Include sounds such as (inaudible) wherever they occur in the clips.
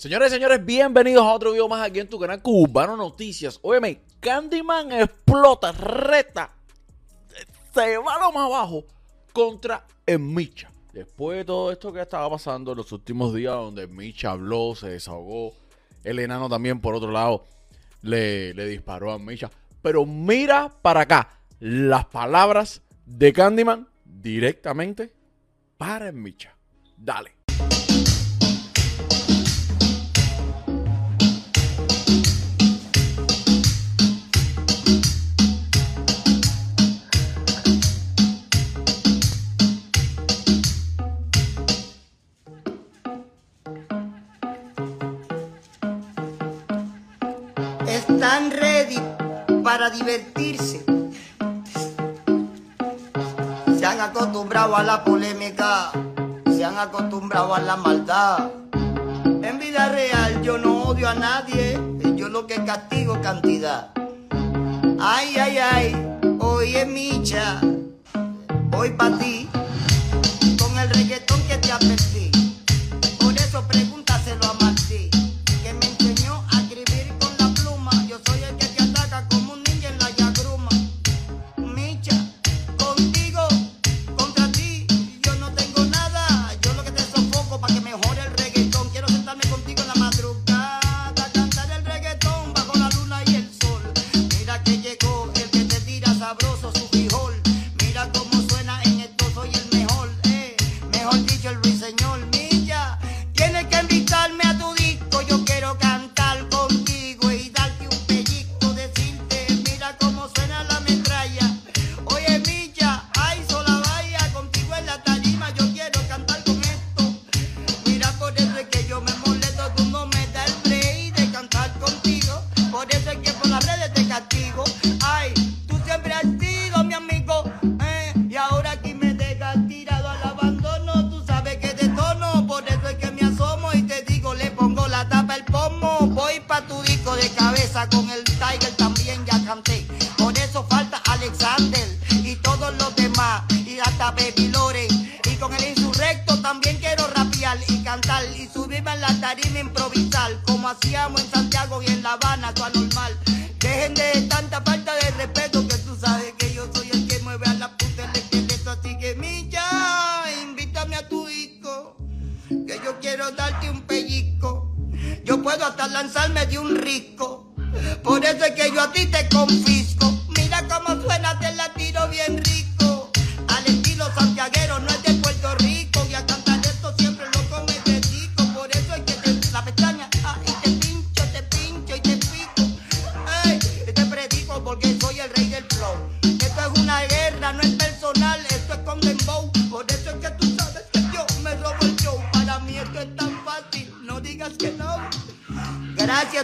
Señores y señores, bienvenidos a otro video más aquí en tu canal Cubano Noticias. Óyeme, Candyman explota, reta, se va lo más abajo contra Micha. Después de todo esto que estaba pasando en los últimos días, donde Micha habló, se desahogó, el enano también, por otro lado, le, le disparó a Micha. Pero mira para acá las palabras de Candyman directamente para Micha. Dale. Están ready para divertirse. Se han acostumbrado a la polémica, se han acostumbrado a la maldad. En vida real yo no odio a nadie, yo lo que castigo cantidad. Ay, ay, ay, hoy es micha, hoy para ti, con el reggaetón que te advertí.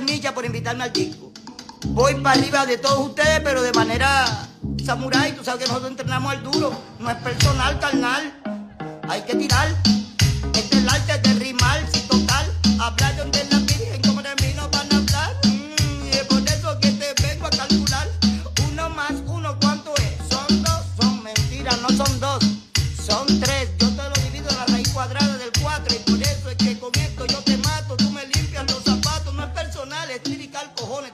Micha, por invitarme al disco. Voy para arriba de todos ustedes, pero de manera samurái. Tú sabes que nosotros entrenamos al duro. No es personal, carnal. Hay que tirar. Este es el arte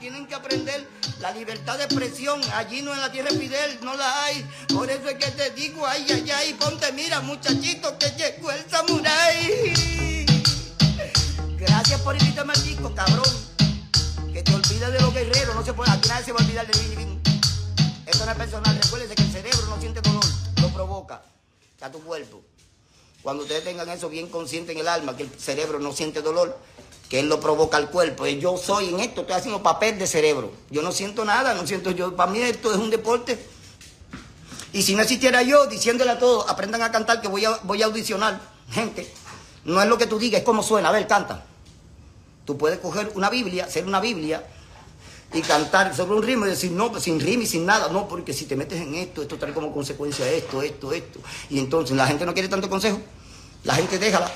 Tienen que aprender la libertad de expresión. Allí no en la tierra de Fidel, no la hay. Por eso es que te digo, ay, ay, ay. Ponte, mira, muchachito, que llegó el samurái. Gracias por invitarme al disco, cabrón. Que te olvides de los guerreros. No se puede, aquí nadie se va a olvidar de Billy Esto no es personal. Recuérdese que el cerebro no siente dolor, lo provoca a tu cuerpo. Cuando ustedes tengan eso bien consciente en el alma, que el cerebro no siente dolor, que él lo provoca al cuerpo. Yo soy en esto, estoy haciendo papel de cerebro. Yo no siento nada, no siento yo. Para mí esto es un deporte. Y si no existiera yo diciéndole a todos, aprendan a cantar que voy a, voy a audicionar. Gente, no es lo que tú digas, es como suena. A ver, canta. Tú puedes coger una Biblia, hacer una Biblia y cantar sobre un ritmo y decir, no, sin ritmo y sin nada. No, porque si te metes en esto, esto trae como consecuencia esto, esto, esto. Y entonces la gente no quiere tanto consejo. La gente déjala.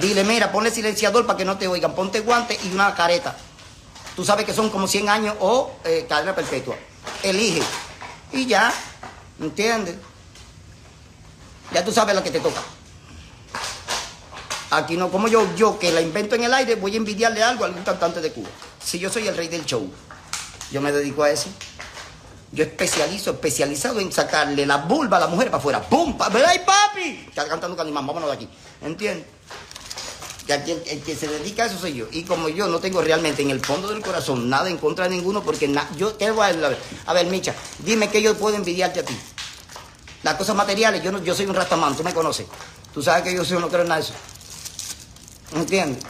Dile, mira, ponle silenciador para que no te oigan. Ponte guante y una careta. Tú sabes que son como 100 años o eh, cadena perpetua. Elige. Y ya, ¿entiendes? Ya tú sabes lo que te toca. Aquí no, como yo, yo que la invento en el aire, voy a envidiarle algo a algún cantante de Cuba. Si yo soy el rey del show, yo me dedico a eso. Yo especializo, especializado en sacarle la vulva a la mujer para afuera. ¡Pum! ¡Ay, papi! Está cantando Canimán, vámonos de aquí. ¿Entiendes? El, que se dedica a eso soy yo. Y como yo no tengo realmente en el fondo del corazón nada en contra de ninguno, porque yo te voy a, ver, a ver, Micha, dime que yo puedo envidiarte a ti. Las cosas materiales, yo, no, yo soy un rastamán, tú me conoces. Tú sabes que yo soy, no creo nada de eso. ¿Entiendes?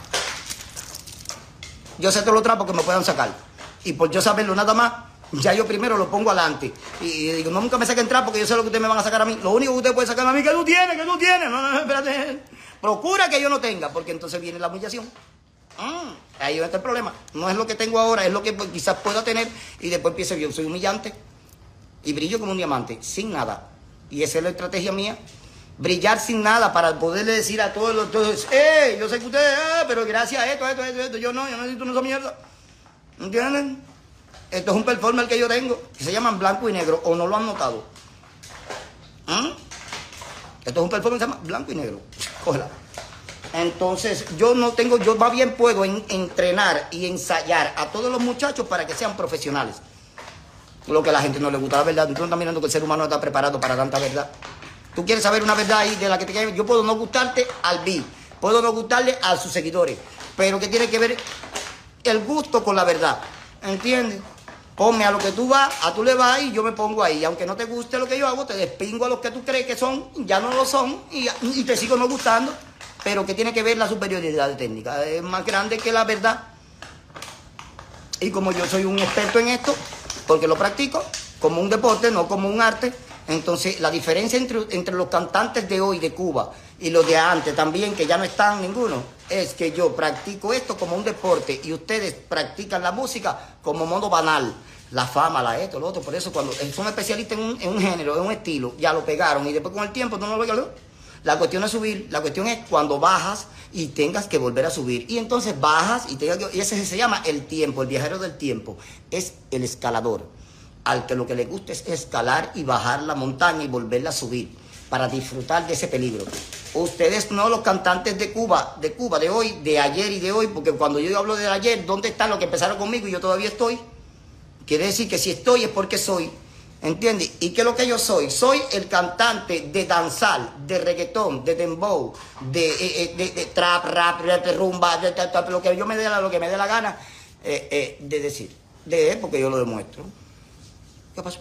Yo sé todo lo trapo que me puedan sacar. Y por yo saberlo nada más, ya yo primero lo pongo adelante. Y, digo, no, nunca me saquen trapo porque yo sé lo que ustedes me van a sacar a mí. Lo único que ustedes pueden sacar a mí, que tú tienes, que tú tienes. No, no, espérate. Procura que yo no tenga, porque entonces viene la humillación. Ah, ahí está el problema. No es lo que tengo ahora, es lo que pues, quizás pueda tener y después empiece yo. Soy humillante y brillo como un diamante, sin nada. Y esa es la estrategia mía. Brillar sin nada para poderle decir a todos los todos, ¡eh! Yo sé que ustedes, eh, pero gracias a esto, esto, esto, esto, yo no, yo no necesito esa mierda. ¿Entienden? Esto es un performer que yo tengo, que se llaman blanco y negro, o no lo han notado. ¿Ah? Esto es un performance blanco y negro. Entonces, yo no tengo, yo más bien puedo entrenar y ensayar a todos los muchachos para que sean profesionales. Lo que a la gente no le gusta, la verdad. Tú no estás mirando que el ser humano no está preparado para tanta verdad. Tú quieres saber una verdad ahí de la que te quede. Yo puedo no gustarte al B, puedo no gustarle a sus seguidores, pero que tiene que ver el gusto con la verdad. ¿Entiendes? Ponme a lo que tú vas, a tú le vas y yo me pongo ahí. Aunque no te guste lo que yo hago, te despingo a los que tú crees que son, ya no lo son y, te sigo no gustando. Pero que tiene que ver la superioridad técnica. Es más grande que la verdad. Y como yo soy un experto en esto, porque lo practico como un deporte, no como un arte, entonces la diferencia entre, entre los cantantes de hoy de Cuba y los de antes también, que ya no están ninguno, es que yo practico esto como un deporte y ustedes practican la música como modo banal. La fama, la esto, lo otro. Por eso cuando son especialistas en un, en un género, en un estilo, ya lo pegaron y después con el tiempo tú no lo ves. La cuestión es subir, la cuestión es cuando bajas y tengas que volver a subir. Y entonces bajas y, tengas y ese se llama el tiempo, el viajero del tiempo. Es el escalador. Al que lo que le gusta es escalar y bajar la montaña y volverla a subir para disfrutar de ese peligro. Ustedes no los cantantes de Cuba, de Cuba, de hoy, de ayer y de hoy, porque cuando yo hablo de ayer, ¿dónde están los que empezaron conmigo y yo todavía estoy? Quiere decir que si estoy es porque soy. ¿Entiendes? ¿Y qué es lo que yo soy? Soy el cantante de danzal, de reggaetón, de dembow, de, eh, eh, trap, rap, de rumba, de, lo que yo me dé lo que me dé la gana eh, de decir. De porque yo lo demuestro. ¿Qué pasó?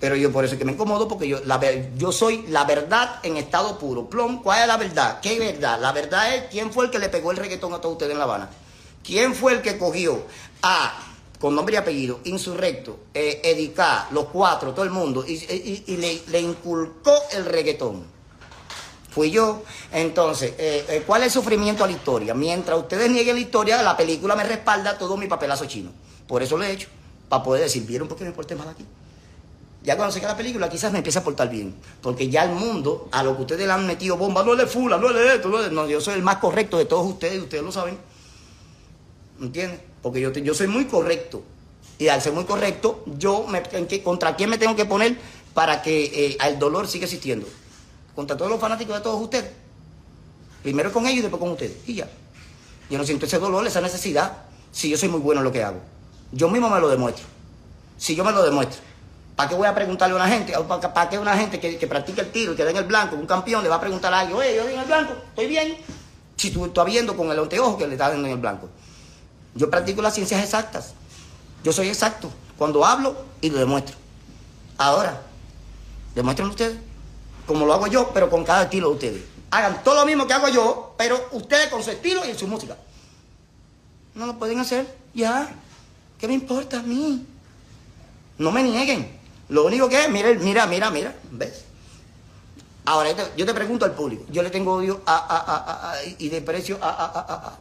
Pero yo por eso es que me incomodo, porque yo, la, yo soy la verdad en estado puro. Plom, ¿cuál es la verdad? ¿Qué verdad? La verdad es quién fue el que le pegó el reggaetón a todos ustedes en La Habana. ¿Quién fue el que cogió a, con nombre y apellido, Insurrecto, eh, Edica, los cuatro, todo el mundo, y, le, le, inculcó el reggaetón? Fui yo. Entonces, eh, eh, ¿cuál es el sufrimiento a la historia? Mientras ustedes nieguen la historia, la película me respalda todo mi papelazo chino. Por eso lo he hecho. Para poder decir, ¿vieron por qué me porté mal aquí? Ya cuando se queda la película, quizás me empieza a portar bien. Porque ya el mundo, a lo que ustedes le han metido bomba, no le fula, no le esto, no, no, yo soy el más correcto de todos ustedes, ustedes lo saben. ¿Entiendes? Porque yo, yo soy muy correcto. Y al ser muy correcto, yo, me, ¿contra quién me tengo que poner para que eh, el dolor siga existiendo? Contra todos los fanáticos de todos ustedes. Primero con ellos y después con ustedes. Y ya. Yo no siento ese dolor, esa necesidad, si yo soy muy bueno en lo que hago. Yo mismo me lo demuestro. Si yo me lo demuestro. ¿Para qué voy a preguntarle a una gente? ¿Para qué una gente que, practica el tiro y que da en el blanco, un campeón, le va a preguntar a alguien, oye, yo di en el blanco, estoy bien? Si tú estás viendo con el anteojo que le está dando en el blanco. Yo practico las ciencias exactas. Yo soy exacto. Cuando hablo y lo demuestro. Ahora, demuestren ustedes. Como lo hago yo, pero con cada estilo de ustedes. Hagan todo lo mismo que hago yo, pero ustedes con su estilo y su música. No lo pueden hacer. Ya. ¿Qué me importa a mí? No me nieguen. Lo único que es, mira, mira, mira, mira, ¿ves? Ahora, yo te pregunto al público, yo le tengo odio a, a, a, y de precio a, a,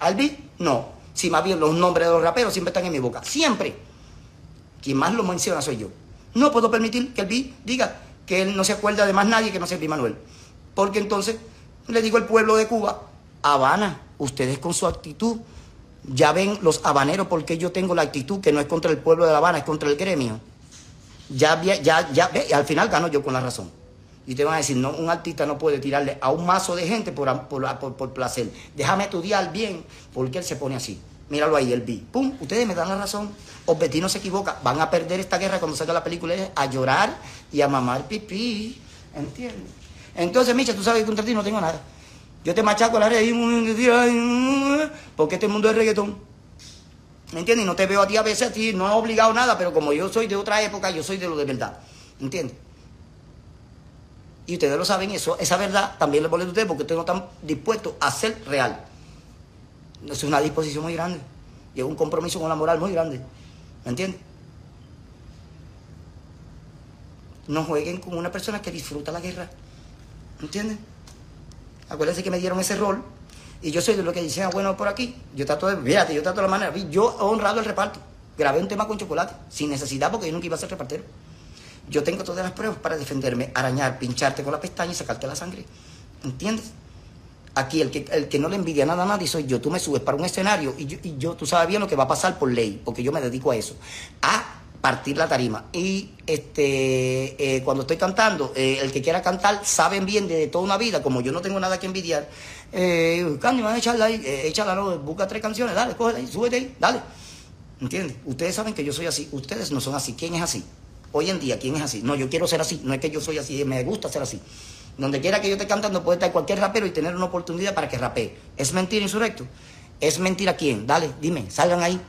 ¿Al beat? No. Si más bien los nombres de los raperos siempre están en mi boca. Siempre. Quien más lo menciona soy yo. No puedo permitir que el beat diga que él no se acuerda de más nadie que no sea el Manuel. Porque entonces le digo al pueblo de Cuba, Habana, ustedes con su actitud ya ven los habaneros porque yo tengo la actitud que no es contra el pueblo de La Habana, es contra el gremio. Ya, ya, ya, ve, y al final gano yo con la razón. Y te van a decir, no, un artista no puede tirarle a un mazo de gente por, por, por, placer. Déjame estudiar bien, porque él se pone así. Míralo ahí, el B. ¡Pum! Ustedes me dan la razón. Obetino se equivoca. Van a perder esta guerra cuando salga la película a llorar y a mamar pipí. ¿Entiendes? Entonces, Micha, tú sabes que contra ti no tengo nada. Yo te machaco la red porque este mundo es reggaetón. ¿Me entiendes? Y no te veo a ti a veces a ti, no he obligado nada, pero como yo soy de otra época, yo soy de lo de verdad. ¿Entiendes? Y ustedes lo saben, eso, esa verdad también le molesta a ustedes porque ustedes no están dispuestos a ser real. Es una disposición muy grande. Y es un compromiso con la moral muy grande. ¿Me entiendes? No jueguen con una persona que disfruta la guerra. ¿Me entiendes? Acuérdense que me dieron ese rol. Y yo soy de lo que dicen, ah, bueno, por aquí. Yo trato de, fíjate, yo trato de la manera. Yo he honrado el reparto. Grabé un tema con chocolate, sin necesidad, porque yo nunca iba a ser repartero. Yo tengo todas las pruebas para defenderme, arañar, pincharte con la pestaña y sacarte la sangre. ¿Entiendes? Aquí el que, el que no le envidia nada a nadie soy yo. Tú me subes para un escenario y yo, y yo, tú sabes bien lo que va a pasar por ley, porque yo me dedico a eso. A partir la tarima. Y este eh, cuando estoy cantando, eh, el que quiera cantar, saben bien de toda una vida, como yo no tengo nada que envidiar. Eh, Candy, van a echarla ahí, eh, échala, no, busca tres canciones, dale, cógela ahí, súbete ahí, dale. ¿Entiendes? Ustedes saben que yo soy así, ustedes no son así. ¿Quién es así? Hoy en día, ¿quién es así? No, yo quiero ser así, no es que yo soy así, me gusta ser así. Donde quiera que yo esté cantando puede estar cualquier rapero y tener una oportunidad para que rapee. ¿Es mentira, insurrecto? ¿Es mentira quién? Dale, dime, salgan ahí.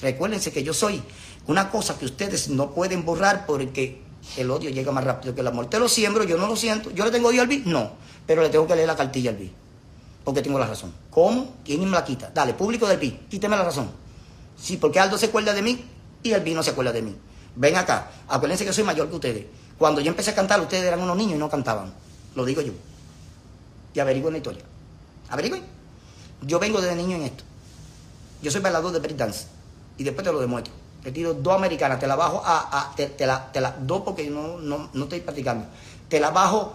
Recuérdense que yo soy una cosa que ustedes no pueden borrar porque el odio llega más rápido que el amor. Te lo siembro, yo no lo siento. ¿Yo le tengo odio al B? No. Pero le tengo que leer la cartilla al B. Porque tengo la razón. ¿Cómo? ¿Quién me la quita? Dale, público del B, quíteme la razón. Sí, porque Aldo se acuerda de mí y el B no se acuerda de mí. Ven acá, acuérdense que soy mayor que ustedes. Cuando yo empecé a cantar, ustedes eran unos niños y no cantaban. Lo digo yo. Y averigüen la historia. Averigüen. Yo vengo desde niño en esto. Yo soy bailador de break dance. Y después te lo demuestro. Te tiro dos americanas, te la bajo a. a te, te, la, te la, dos porque no, no, no estoy practicando. Te la bajo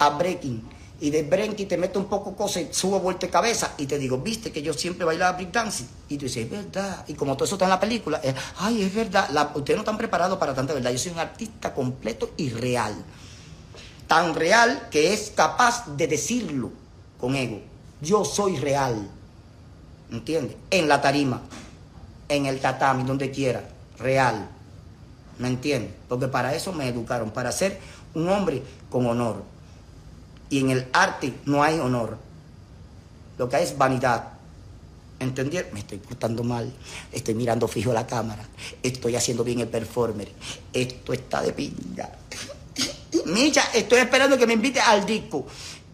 a breaking y de Brenky te meto un poco cosas, subo vuelta de cabeza y te digo, viste que yo siempre bailaba breakdancing. Y tú dices, es verdad. Y como todo eso está en la película, es, ay, es verdad. Ustedes no están preparados para tanta verdad. Yo soy un artista completo y real. Tan real que es capaz de decirlo con ego. Yo soy real. ¿Entiendes? En la tarima, en el tatami, donde quiera. Real. ¿Me entiendes? Porque para eso me educaron, para ser un hombre con honor. Y en el arte no hay honor. Lo que hay es vanidad. ¿Entendieron? Me estoy portando mal. Estoy mirando fijo la cámara. Estoy haciendo bien el performer. Esto está de pinga. Micha, estoy esperando que me invite al disco.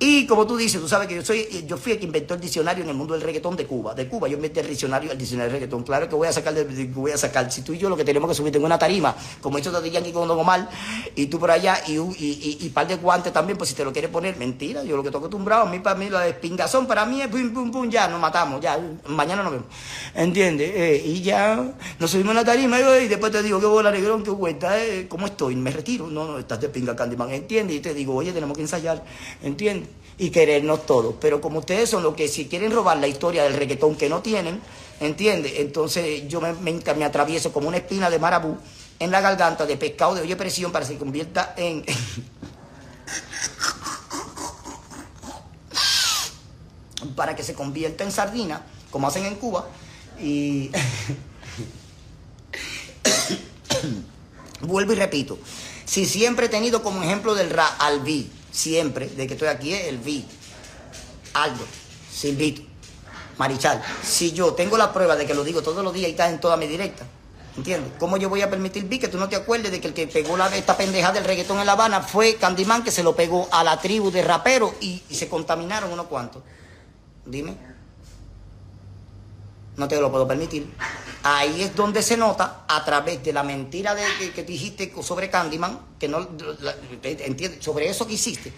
Y como tú dices, tú sabes que yo soy, yo fui el que inventó el diccionario en el mundo del reggaetón de Cuba. De Cuba, yo inventé el diccionario, el diccionario del reggaetón. Claro que voy a sacar, voy a sacar. Si tú y yo lo que tenemos que subir en una tarima, como hizo Daddy Yankee con Don Omar, y tú por allá, y un y, y, par de guantes también, pues si te lo quieres poner, mentira. Yo lo que estoy acostumbrado, a mí para mí la despingazón, para mí es pum, pum, pum, ya, nos matamos, ya, mañana nos vemos. ¿Entiendes? Eh, y ya, nos subimos en la tarima y, después te digo, qué bola negrón, qué vuelta, eh, ¿cómo estoy? Me retiro. No, no, estás de pinga, Candyman, ¿entiendes? Y te digo, oye, tenemos que ensayar, ¿entiendes? Y querernos todos. Pero como ustedes son los que si quieren robar la historia del reggaetón que no tienen, ¿entiendes? Entonces yo me, atravieso como una espina de marabú en la garganta de pescado de oye presión para que se convierta en... (laughs) para que se convierta en sardina, como hacen en Cuba, y... (coughs) (coughs) Vuelvo y repito, si siempre he tenido como ejemplo del Ra Albi, siempre, de que estoy aquí, es el Vi, Aldo, Silvito, Marichal. Si yo tengo la prueba de que lo digo todos los días y está en toda mi directa, ¿entiendes? ¿Cómo yo voy a permitir, Vi, que tú no te acuerdes de que el que pegó la, esta pendeja del reggaetón en La Habana fue Candyman, que se lo pegó a la tribu de raperos y, y se contaminaron unos cuantos? Dime. No te lo puedo permitir. Ahí es donde se nota, a través de la mentira de, que, dijiste sobre Candyman, que no, ¿entiendes? Sobre eso que hiciste,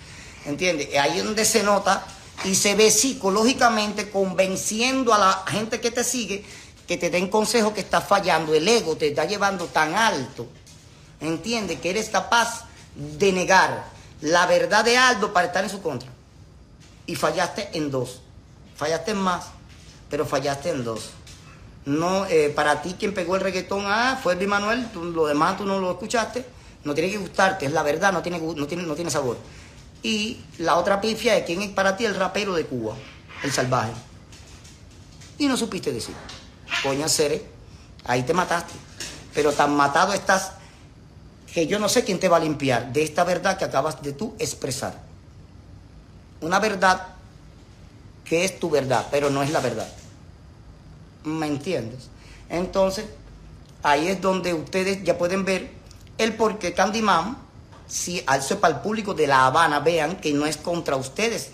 ¿entiendes? Ahí es donde se nota y se ve psicológicamente convenciendo a la gente que te sigue que te den consejo que estás fallando, el ego te está llevando tan alto, ¿entiendes? Que eres capaz de negar la verdad de Aldo para estar en su contra. Y fallaste en dos, fallaste en más pero fallaste en dos. No, eh, para ti quien pegó el reggaetón ah, fue Luis Manuel, tú, lo demás tú no lo escuchaste, no tiene que gustarte, es la verdad, no tiene, no tiene, no tiene sabor. Y la otra pifia es quién es para ti el rapero de Cuba, el salvaje. Y no supiste decir. Coña Cere, ahí te mataste. Pero tan matado estás que yo no sé quién te va a limpiar de esta verdad que acabas de tú expresar. Una verdad que es tu verdad, pero no es la verdad. ¿Me entiendes? Entonces, ahí es donde ustedes ya pueden ver el por qué Candyman, si alzo para el público de La Habana, vean que no es contra ustedes,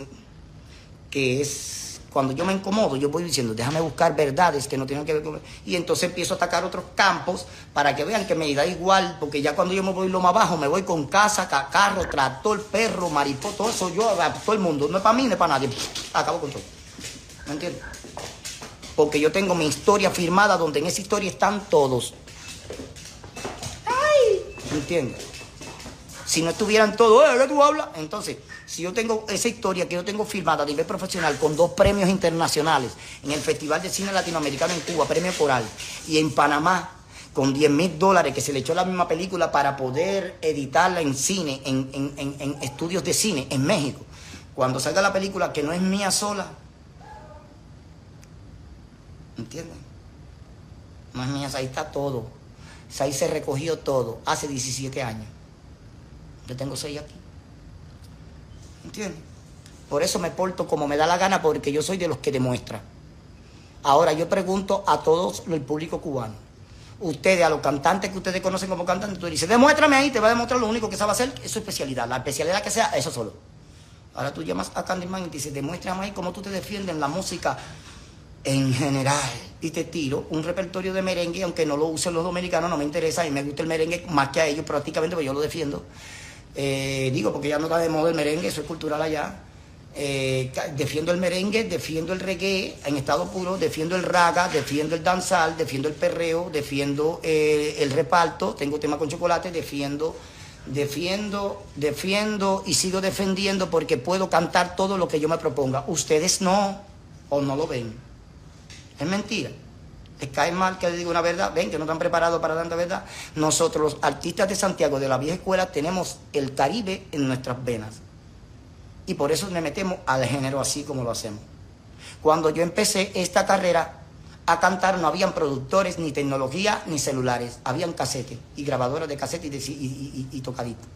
que es cuando yo me incomodo, yo voy diciendo, déjame buscar verdades que no tienen que ver con... Y entonces empiezo a atacar otros campos para que vean que me da igual, porque ya cuando yo me voy lo más abajo, me voy con casa, carro, tractor, perro, mariposa, todo eso, yo, todo el mundo, no es para mí, no es para nadie. Acabo con todo. ¿Me entiendes? Porque yo tengo mi historia firmada donde en esa historia están todos. ¡Ay! ¿Me entiendes? Si no estuvieran todos, ¿eh? ¿qué tú hablas? Entonces, si yo tengo esa historia que yo tengo firmada a nivel profesional con dos premios internacionales en el Festival de Cine Latinoamericano en Cuba, premio Coral, y en Panamá, con 10 mil dólares que se le echó la misma película para poder editarla en cine, en, en estudios de cine en México. Cuando salga la película que no es mía sola, ¿entienden? No es mía, ahí está todo. Ahí se recogió todo hace 17 años. Yo tengo 6 aquí. ¿Entiendes? Por eso me porto como me da la gana, porque yo soy de los que demuestra. Ahora yo pregunto a todos el público cubano. Ustedes, a los cantantes que ustedes conocen como cantantes, tú dices, demuéstrame ahí, te va a demostrar lo único que sabe hacer, es su especialidad. La especialidad que sea, eso solo. Ahora tú llamas a Candyman y dices, demuéstrame ahí cómo tú te defiendes en la música en general. Y te tiro un repertorio de merengue, aunque no lo usen los dominicanos, no me interesa, y me gusta el merengue más que a ellos prácticamente, porque yo lo defiendo. Eh, digo, porque ya no está de moda el merengue, eso es cultural allá. Eh, defiendo el merengue, defiendo el reggae en estado puro, defiendo el raga, defiendo el danzal, defiendo el perreo, defiendo eh, el reparto, tengo tema con chocolate, defiendo, defiendo, defiendo y sigo defendiendo porque puedo cantar todo lo que yo me proponga. Ustedes no, o no lo ven. Es mentira les cae mal que les diga una verdad, ven que no están preparados para tanta verdad. Nosotros, los artistas de Santiago de la vieja escuela, tenemos el Caribe en nuestras venas. Y por eso le metemos al género así como lo hacemos. Cuando yo empecé esta carrera a cantar, no habían productores, ni tecnología, ni celulares. Habían casetes y grabadoras de casetes y, y, y tocaditos.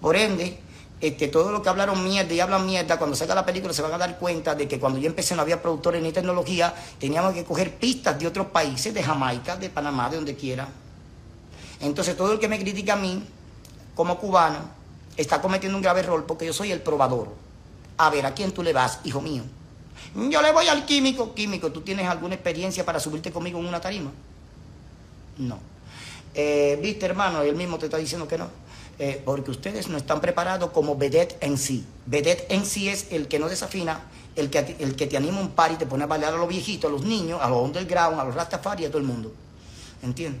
Por ende, este, todo lo que hablaron mierda y hablan mierda, cuando salga la película se van a dar cuenta de que cuando yo empecé no había productores ni tecnología, teníamos que coger pistas de otros países, de Jamaica, de Panamá, de donde quiera. Entonces todo el que me critica a mí, como cubano, está cometiendo un grave error porque yo soy el probador. A ver, ¿a quién tú le vas, hijo mío? Yo le voy al químico. Químico, ¿tú tienes alguna experiencia para subirte conmigo en una tarima? No. Eh, Viste, hermano, él mismo te está diciendo que no. Eh, porque ustedes no están preparados como vedette en sí. Vedette en sí es el que no desafina, el que, el que te anima un par y te pone a bailar a los viejitos, a los niños, a los underground, a los rastafari, a todo el mundo. ¿Entienden?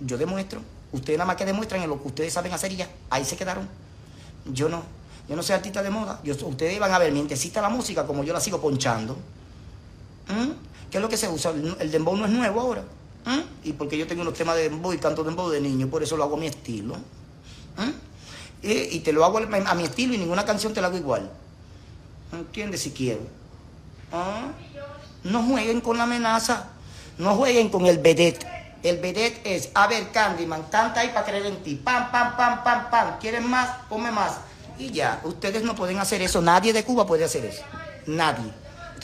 Yo demuestro. Ustedes nada más que demuestran en lo que ustedes saben hacer y ya. Ahí se quedaron. Yo no. Yo no soy artista de moda. ustedes van a ver mientras la música como yo la sigo ponchando. ¿Mm? ¿Qué es lo que se usa? El dembow no es nuevo ahora. ¿Mm? Y porque yo tengo unos temas de dembow y canto dembow de niño, por eso lo hago a mi estilo. ¿Mm? Y, te lo hago a mi estilo y ninguna canción te la hago igual. ¿Entiendes? Si quiero. ¿Ah? No jueguen con la amenaza. No jueguen con el vedette. El vedette es, a ver, Candyman, canta ahí para creer en ti. Pam, pam, pam, pam, pam. ¿Quieren más? Come más. Y ya, ustedes no pueden hacer eso. Nadie de Cuba puede hacer eso. Nadie.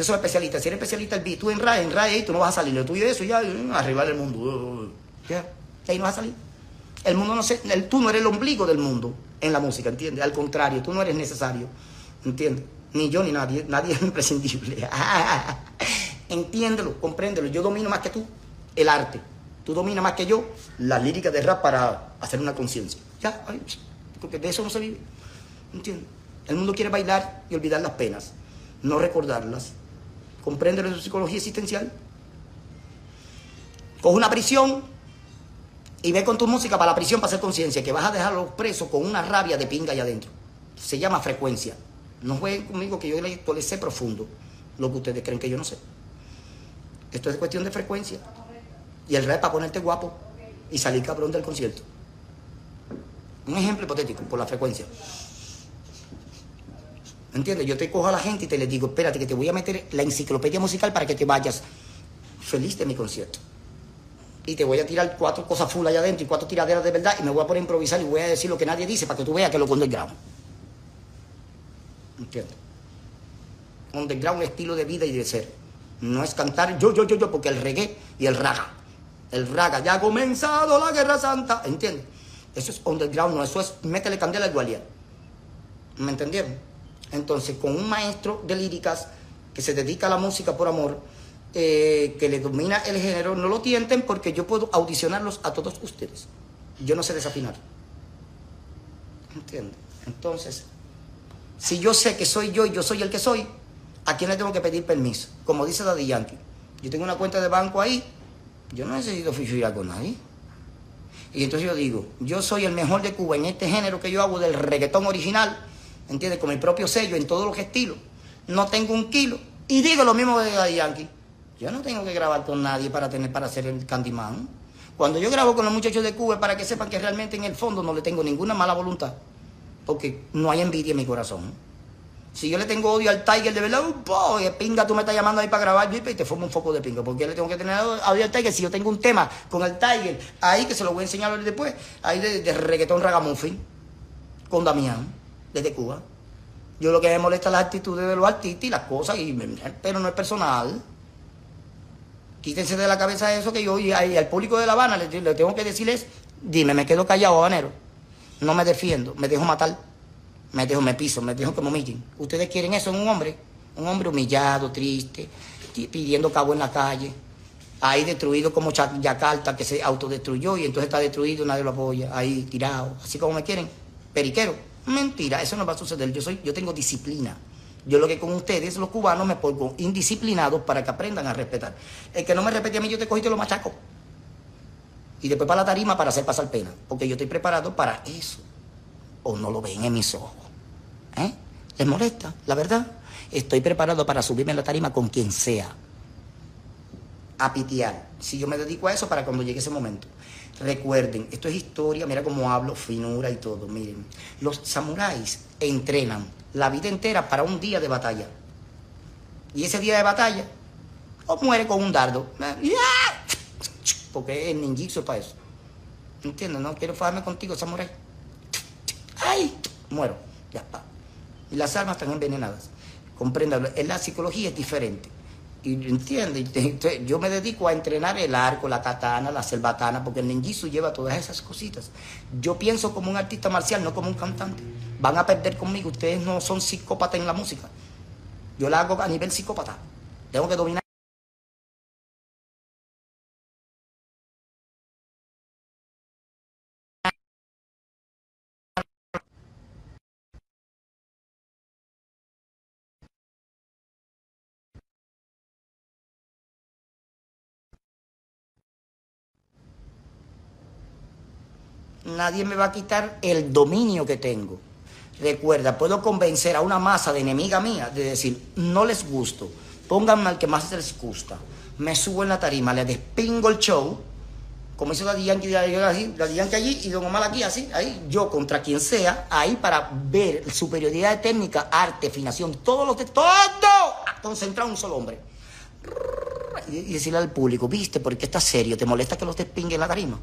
Usted es especialista. Si eres especialista, el tú en RAE, en RAE, tú no vas a salir. Lo tuyo es eso, ya, arriba del mundo. Ya, ahí no vas a salir. El mundo no sé, el, tú no eres el ombligo del mundo en la música, ¿entiendes? Al contrario, tú no eres necesario, ¿entiendes? Ni yo ni nadie, nadie es (laughs) imprescindible. (laughs) Entiéndelo, compréndelo. Yo domino más que tú el arte. Tú dominas más que yo la lírica de rap para hacer una conciencia. Ya, porque de eso no se vive. ¿Entiendes? El mundo quiere bailar y olvidar las penas, no recordarlas. ¿Comprende la psicología existencial? Coge una prisión y ve con tu música para la prisión para hacer conciencia, que vas a dejar a los presos con una rabia de pinga allá adentro. Se llama frecuencia. No jueguen conmigo que yo les sé profundo lo que ustedes creen que yo no sé. Esto es cuestión de frecuencia. Y el rey para ponerte guapo y salir cabrón del concierto. Un ejemplo hipotético, por la frecuencia. ¿Entiendes? Yo te cojo a la gente y te le digo, espérate, que te voy a meter la enciclopedia musical para que te vayas feliz de mi concierto. Y te voy a tirar cuatro cosas full allá adentro y cuatro tiraderas de verdad y me voy a poner a improvisar y voy a decir lo que nadie dice para que tú veas que lo underground. ¿Entiendes? Underground estilo de vida y de ser. No es cantar yo, yo, yo, yo, porque el reggae y el raga. El raga, ya ha comenzado la guerra santa. ¿Entiendes? Eso es underground, no, eso es métele candela al dualidad. ¿Me entendieron? Entonces, con un maestro de líricas que se dedica a la música por amor, eh, que le domina el género, no lo tienten porque yo puedo audicionarlos a todos ustedes. Yo no sé desafinar. ¿Entiendes? Entonces, si yo sé que soy yo y yo soy el que soy, ¿a quién le tengo que pedir permiso? Como dice Daddy Yankee. Yo tengo una cuenta de banco ahí, yo no necesito fichar con nadie. Y entonces yo digo, yo soy el mejor de Cuba en este género que yo hago del reggaetón original ¿entiendes? Con mi propio sello en todos los estilos. No tengo un kilo. Y digo lo mismo de Daddy Yankee. Yo no tengo que grabar con nadie para tener para hacer el Candyman. Cuando yo grabo con los muchachos de Cuba para que sepan que realmente en el fondo no le tengo ninguna mala voluntad. Porque no hay envidia en mi corazón. Si yo le tengo odio al Tiger, de verdad, boy, pinga, tú me estás llamando ahí para grabar, y te formo un foco de pinga. Porque le tengo que tener odio al Tiger si yo tengo un tema con el Tiger ahí, que se lo voy a enseñar después, ahí de, de reggaetón ragamuffin, con Damián desde Cuba. Yo lo que me molesta es las actitudes de los artistas y las cosas, y, pero no es personal. Quítense de la cabeza eso que yo y al público de La Habana le, tengo que decirles, dime, me quedo callado, habanero. No me defiendo, me dejo matar, me dejo, me piso, me dejo que me humillen. ¿Ustedes quieren eso en un hombre? Un hombre humillado, triste, pidiendo cabo en la calle. Ahí destruido como Yakarta, que se autodestruyó y entonces está destruido, nadie lo apoya. Ahí tirado, así como me quieren. Periquero. Mentira, eso no va a suceder. Yo, soy, yo tengo disciplina. Yo lo que con ustedes, los cubanos, me pongo indisciplinados para que aprendan a respetar. El que no me respete a mí, yo te cogí y te lo machaco. Y después para la tarima para hacer pasar pena. Porque yo estoy preparado para eso. O no lo ven en mis ojos. ¿Eh? ¿Les molesta? La verdad. Estoy preparado para subirme a la tarima con quien sea. A pitear. Si yo me dedico a eso para cuando llegue ese momento. Recuerden, esto es historia, mira cómo hablo, finura y todo. Miren, los samuráis entrenan la vida entera para un día de batalla. Y ese día de batalla, o muere con un dardo. Porque es ninjitsu para eso. ¿Entiendes? No quiero fajarme contigo, samurái. ¡Ay! Muero. Ya está. Y las armas están envenenadas. Comprendan, la psicología es diferente. Y entiende, yo me dedico a entrenar el arco, la katana, la selvatana, porque el ninjitsu lleva todas esas cositas. Yo pienso como un artista marcial, no como un cantante. Van a perder conmigo, ustedes no son psicópatas en la música. Yo la hago a nivel psicópata. Tengo que dominar. Nadie me va a quitar el dominio que tengo. Recuerda, puedo convencer a una masa de enemiga mía de decir, no les gusto, pónganme al que más les gusta. Me subo en la tarima, le despingo el show, como hizo la Yankee, allí y Don Omar aquí, así, ahí, yo contra quien sea, ahí para ver superioridad de técnica, arte, afinación, todo lo que, todo, concentrado en un solo hombre. Y decirle al público, viste, porque está serio, ¿te molesta que los despingue en la tarima?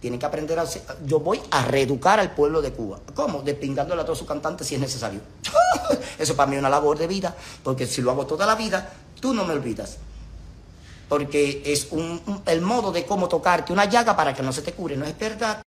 Tienen que aprender a... Yo voy a reeducar al pueblo de Cuba. ¿Cómo? Despingándole a todos sus cantantes si es necesario. (laughs) Eso para mí es una labor de vida, porque si lo hago toda la vida, tú no me olvidas. Porque es un, el modo de cómo tocarte una llaga para que no se te cure, no es verdad.